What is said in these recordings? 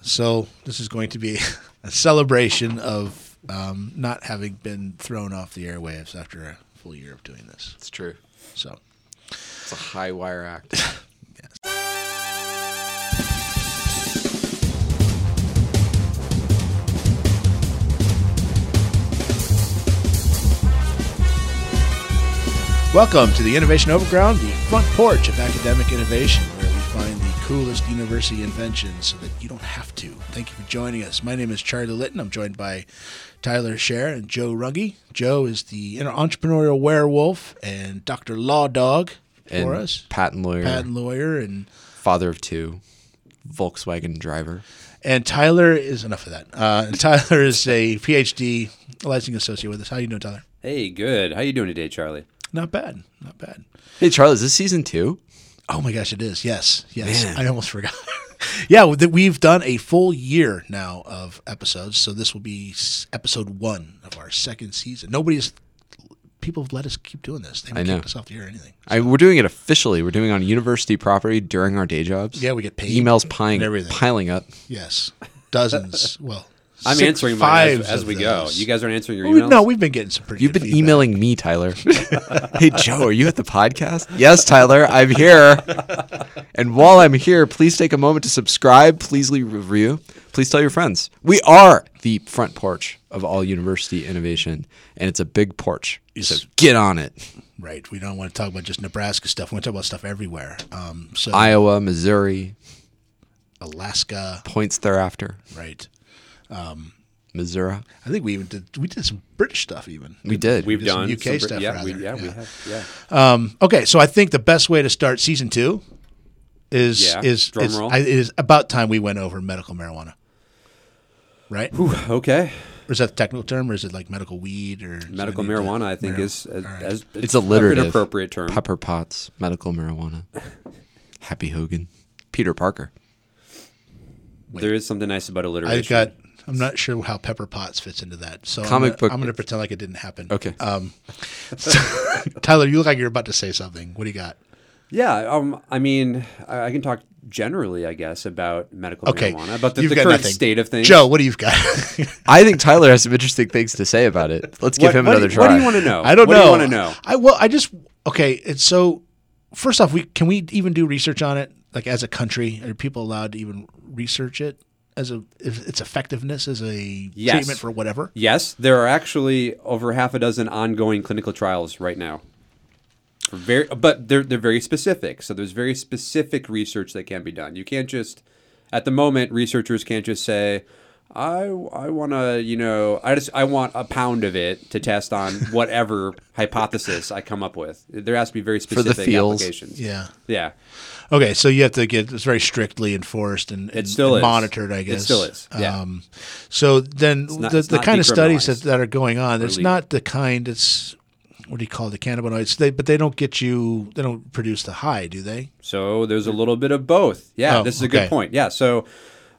So this is going to be a celebration of um, not having been thrown off the airwaves after a full year of doing this. It's true. So It's a high wire act. yes. Welcome to the Innovation Overground, the front porch of academic innovation, coolest university inventions so that you don't have to. Thank you for joining us. My name is Charlie Litton. I'm joined by Tyler Scher and Joe Runge. Joe is the inner entrepreneurial werewolf and Dr. Law Dog for and us, patent lawyer, patent lawyer, and father of two, Volkswagen driver. and Tyler is enough of that. Uh, and Tyler is a PhD licensing associate with us. How do you doing, Tyler? Hey, good. How you doing today, Charlie? Not bad, not bad. Hey, Charlie, is this season two? Oh my gosh, it is. Yes, yes. Man. I almost forgot. yeah, that we've done a full year now of episodes, so this will be episode one of our second season. Nobody's people have let us keep doing this. They haven't I know. kicked us off the air or anything. I, we're doing it officially. We're doing it on university property during our day jobs. Yeah, we get paid. Emails piling, everything. piling up. Yes, dozens. well, I'm six- answering mine fives as, as of we go. those. You guys aren't answering your Well, we- emails. no, we've been getting some pretty. You've good been feedback. emailing me, Tyler. hey, Joe, are you at the podcast? Yes, Tyler, I'm here. And while I'm here, please take a moment to subscribe. Please leave a review. Please tell your friends. We are the front porch of all university innovation, and it's a big porch. So get on it. Right. We don't want to talk about just Nebraska stuff. We want to talk about stuff everywhere. Um, so Iowa, Missouri, Alaska. points thereafter. Right. Missouri. I think we even did. We did some British stuff even. We did. We've did some done UK some- stuff, Yeah, we, rather. yeah, we have. Yeah. Um, okay, so I think the best way to start season two is Yeah, is drum is, roll. I, it is about time we went over medical marijuana, right? Whew, okay. Or is that the technical term, or is it like medical weed or Medical it to- marijuana, I think, Mar- is as, All right. as It's alliterative. an appropriate term. Pepper Potts, medical marijuana. Happy Hogan. Peter Parker. There is something nice about alliteration. I alliteration. got. I'm not sure how Pepper Potts fits into that. So Comic I'm gonna, book- I'm going to pretend like it didn't happen. Okay. Um, so- Tyler, you look like you're about to say something. What do you got? Yeah. Um. I mean, I, I can talk generally, I guess, about medical Okay, marijuana, about the, You've the current nothing. state of things. Joe, what do you've got? I think Tyler has some interesting things to say about it. Let's give what, him what another you- try. What do you want to know? I don't what know. do you want to know? I well, I just okay. It's so. First off, we can we even do research on it? Like as a country, are people allowed to even research it as a its effectiveness as a Yes. treatment for whatever? Yes, there are actually over half a dozen ongoing clinical trials right now. For very, but they're they're very specific. So there's very specific research that can be done. You can't just, at the moment, researchers can't just say, I I want to you know I just I want a pound of it to test on whatever hypothesis I come up with. There has to be very the specific feels. applications. Yeah. Yeah. Okay, so you have to get it's very strictly enforced and, and- still and monitored, I guess. It still is, yeah. Um, so then not- the, the kind of studies that, that are going on, it's not the kind it's what do you call it, the cannabinoids? They but they don't get you they don't produce the high, do they? So there's a little bit of both. Yeah, Oh, this is a okay. good point. Yeah, so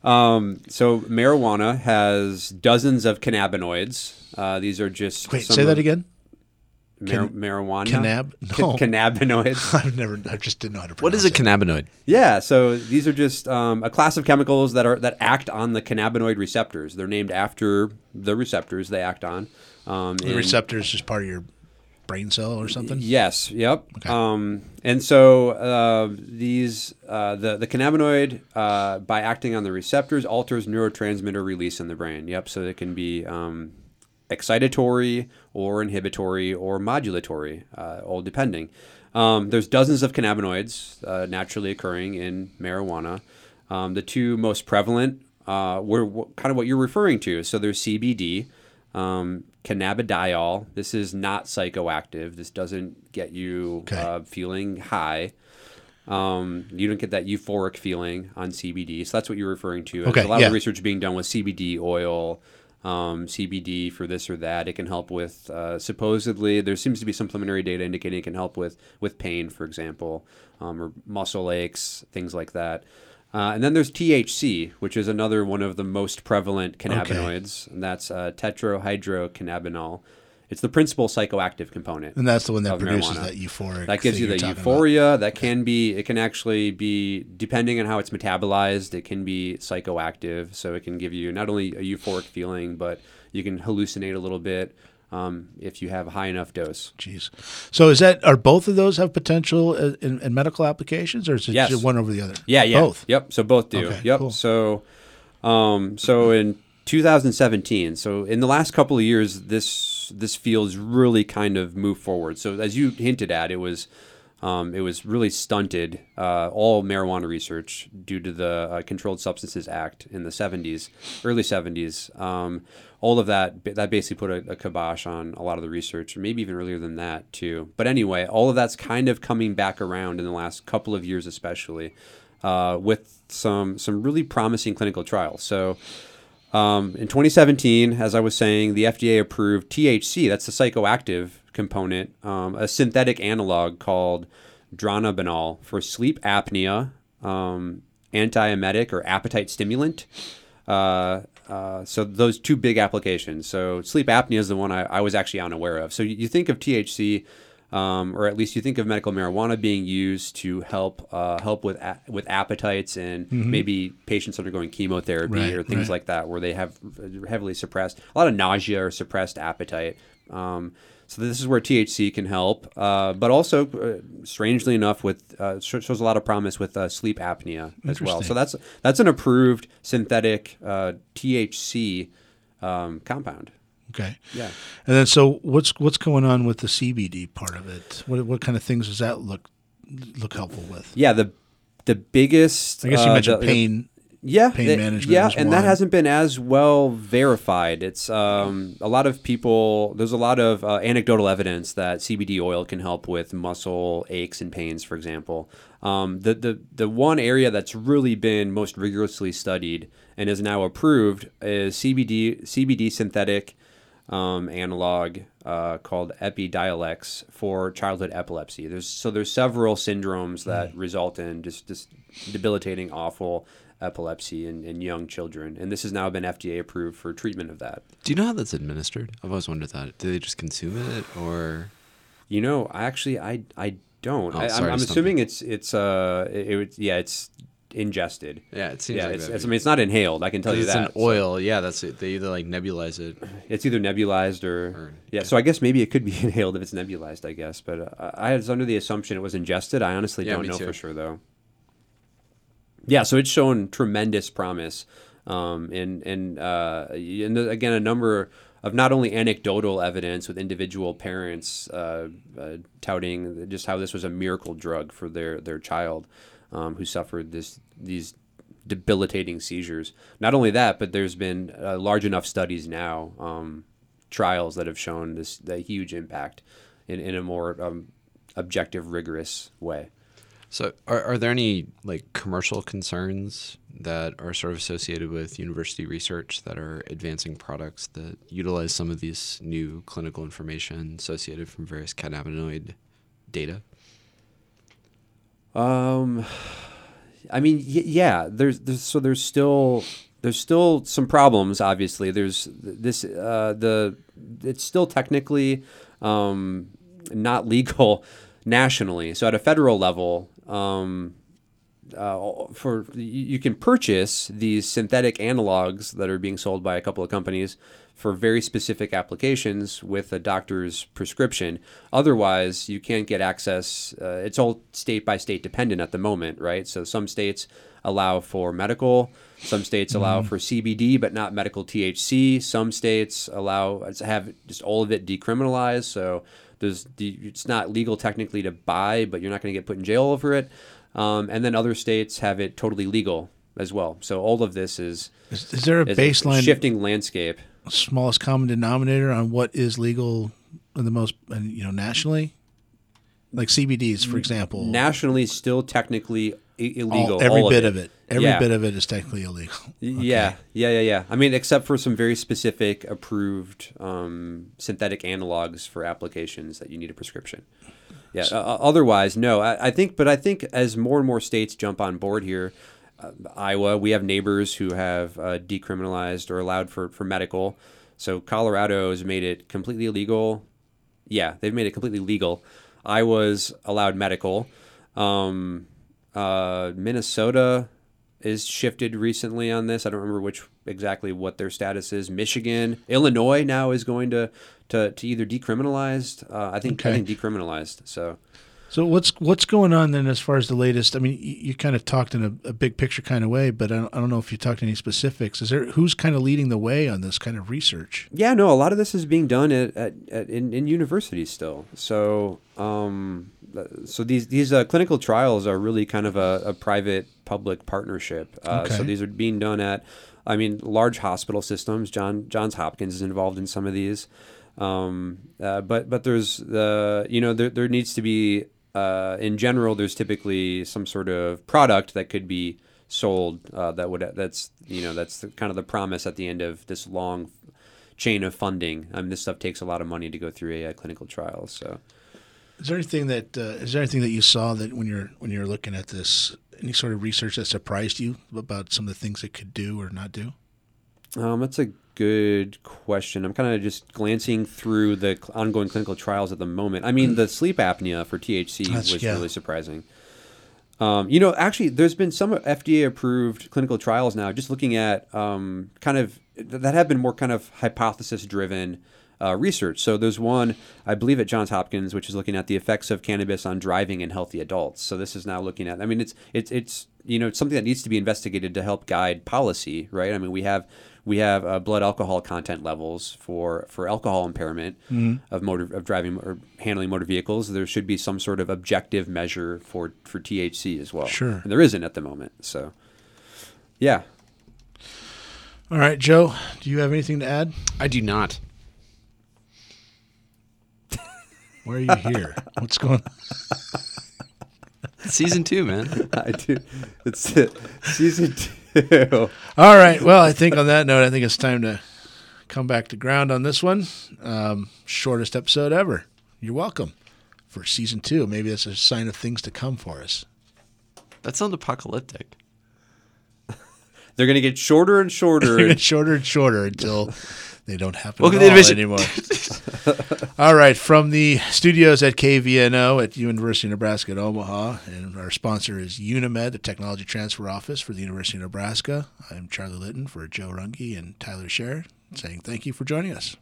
um, so marijuana has dozens of cannabinoids. Uh, these are just Wait, some say that of- again. Mar- Can- marijuana. Cannab? Ca- No. cannabinoids. I've never I just didn't know how to What pronounce is a it. cannabinoid? yeah, so these are just um, a class of chemicals that are that act on the cannabinoid receptors. They're named after the receptors they act on. Um, The and- receptor is just part of your brain cell or something. Yes. Yep. Um, and so uh, these uh, the the cannabinoid uh, by acting on the receptors alters neurotransmitter release in the brain. Yep. So it can be um, excitatory or inhibitory or modulatory, uh, all depending. Um, there's dozens of cannabinoids uh, naturally occurring in marijuana. Um, the two most prevalent uh, were wh- kind of what you're referring to. So there's CBD, um, cannabidiol. This is not psychoactive. This doesn't get you Okay. uh, feeling high. Um, you don't get that euphoric feeling on CBD. So that's what you're referring to. There's Okay, a lot yeah. of research being done with CBD oil, um, CBD for this or that. It can help with uh, supposedly there seems to be some preliminary data indicating it can help with with pain, for example, um, or muscle aches, things like that. Uh, and then there's THC, which is another one of the most prevalent cannabinoids, and that's uh, tetrahydrocannabinol. it's the principal psychoactive component. And that's the one that produces marijuana. that euphoric. That gives you the you're about. euphoria. That can be, it can actually be, depending on how it's metabolized, it can be psychoactive. So it can give you not only a euphoric feeling, but you can hallucinate a little bit um, if you have a high enough dose. Jeez. So is that are both of those have potential uh, in, in medical applications, or is it Yes. just one over the other? Yeah, yeah. both. Yep. So both do. Okay, yep. cool. So, um, so in 2017, so in the last couple of years, this this field's really kind of moved forward. So as you hinted at, it was. Um, it was really stunted, uh, all marijuana research, due to the uh, Controlled Substances Act in the 70s, early 70s. Um, all of that, that basically put a, a kibosh on a lot of the research, maybe even earlier than that, too. But anyway, all of that's kind of coming back around in the last couple of years, especially uh, with some some really promising clinical trials. So um, in 2017, as I was saying, the FDA approved THC, that's the psychoactive component, um, a synthetic analog called dronabinol for sleep apnea, um, antiemetic or appetite stimulant. Uh, uh, so those two big applications. So sleep apnea is the one I, I was actually unaware of. So you, you think of THC, um, or at least you think of medical marijuana being used to help uh, help with a- with appetites and maybe patients undergoing chemotherapy Right, or things right. like that, where they have heavily suppressed a lot of nausea or suppressed appetite. Um, so this is where THC can help, uh, but also, uh, strangely enough, with uh, shows a lot of promise with uh, sleep apnea as well. So that's that's an approved synthetic uh, THC um, compound. Okay. Yeah. And then, so what's what's going on with the CBD part of it? What what kind of things does that look look helpful with? Yeah, the the biggest. I guess you uh, mentioned the- pain. yeah, pain that- management Yeah, and that hasn't been as well verified. It's um, a lot of people. There's a lot of uh, anecdotal evidence that CBD oil can help with muscle aches and pains, for example. Um, the the the one area that's really been most rigorously studied and is now approved is CBD CBD synthetic um, analog uh, called Epidiolex for childhood epilepsy. There's so there's several syndromes that result in just just debilitating, awful epilepsy in, in young children, and this has now been FDA approved for treatment of that. Do you know how that's administered? I've always wondered that. Do they just consume it or? You know, actually I I don't. Oh, I, I'm assuming it's it's uh it, it yeah it's ingested. Yeah, it seems Yeah, like it's, it's I mean it's not inhaled. I can tell you it's that. an oil. Yeah, that's it. They either like nebulize it. It's either nebulized or, Or- yeah. So I guess maybe it could be inhaled if it's nebulized. I guess, but uh, I was under the assumption it was ingested. I honestly Yeah, don't know too. for sure though. Yeah, so it's shown tremendous promise, um, and and uh, and the- again a number of not only anecdotal evidence with individual parents uh, uh, touting just how this was a miracle drug for their their child um, who suffered this these debilitating seizures. Not only that, but there's been uh, large enough studies now, um, trials that have shown this the huge impact in, in a more um, objective, rigorous way. So, are, are there any like commercial concerns that are sort of associated with university research that are advancing products that utilize some of these new clinical information associated from various cannabinoid data? Um, I mean, y- yeah. There's, there's so there's still there's still some problems. Obviously, there's this uh, the it's still technically um, not legal nationally. So at a federal level, um, uh, for you can purchase these synthetic analogs that are being sold by a couple of companies for very specific applications with a doctor's prescription. Otherwise, you can't get access. Uh, it's all state by state dependent at the moment, right? So some states allow for medical, some states allow for CBD but not medical THC. Some states allow have just all of it decriminalized. So there's the, it's not legal technically to buy, but you're not going to get put in jail over it. Um, and then other states have it totally legal as well. So all of this is, Is, is there a is baseline shifting landscape. smallest common denominator on what is legal in the most, you know, nationally? Like CBDs, for example. Nationally, still technically I- all- illegal. every all bit of it. Every Yeah. bit of it is technically illegal. Yeah, yeah, yeah, yeah. I mean, except for some very specific approved um, synthetic analogs for applications that you need a prescription. Yeah. Uh, uh, otherwise, no. I, I think, but I think as more and more states jump on board here, uh, Iowa, we have neighbors who have uh, decriminalized or allowed for for medical. So Colorado has made it completely illegal. Yeah, they've made it completely legal. Iowa's allowed medical. Um, uh, Minnesota is shifted recently on this. I don't remember which exactly what their status is. Michigan, Illinois now is going to to, to either decriminalized. Uh, I think I think decriminalized. So So what's what's going on then as far as the latest? I mean, you, you kind of talked in a, a big picture kind of way, but I don't, I don't know if you talked any specifics. Is there who's kind of leading the way on this kind of research? Yeah, no, a lot of this is being done at, at, at in, in universities still. So, um, so these these uh, clinical trials are really kind of a, a private public partnership. Uh, So these are being done at, I mean, large hospital systems. John Johns Hopkins is involved in some of these, um, uh, but but there's the you know there there needs to be uh, in general there's typically some sort of product that could be sold uh, that would that's you know that's the, kind of the promise at the end of this long chain of funding. I mean, this stuff takes a lot of money to go through AI clinical trials. So, Is there anything that uh, is there anything that you saw that when you're when you're looking at this, any sort of research that surprised you about some of the things it could do or not do? um, that's a good question. I'm kind of just glancing through the cl- ongoing clinical trials at the moment. I mean, the sleep apnea for THC That's- was yeah. really surprising. Um, you know, actually, there's been some FDA approved clinical trials now, just looking at um, kind of that have been more kind of hypothesis driven uh, research. So there's one, I believe, at Johns Hopkins, which is looking at the effects of cannabis on driving in healthy adults. So this is now looking at, I mean, it's it's it's you know it's something that needs to be investigated to help guide policy, right? I mean, we have we have uh, blood alcohol content levels for for alcohol impairment of motor of driving or handling motor vehicles. There should be some sort of objective measure for for THC as well. Sure. and there isn't at the moment. So, yeah. All right, Joe, do you have anything to add? I do not. Why are you here? What's going? on? Season two, man. I do. It's it. season two. All right. Well, I think on that note, I think it's time to come back to ground on this one. Um, shortest episode ever. You're welcome for season two. Maybe that's a sign of things to come for us. That sounds apocalyptic. They're gonna get shorter and shorter. They're shorter and shorter until they don't happen Welcome at to the all Innovation- anymore. all right, from the studios at KVNO at University of Nebraska at Omaha, and our sponsor is UNeMed, the technology transfer office for the University of Nebraska. I'm Charlie Litton for Joe Runge and Tyler Scher, saying thank you for joining us.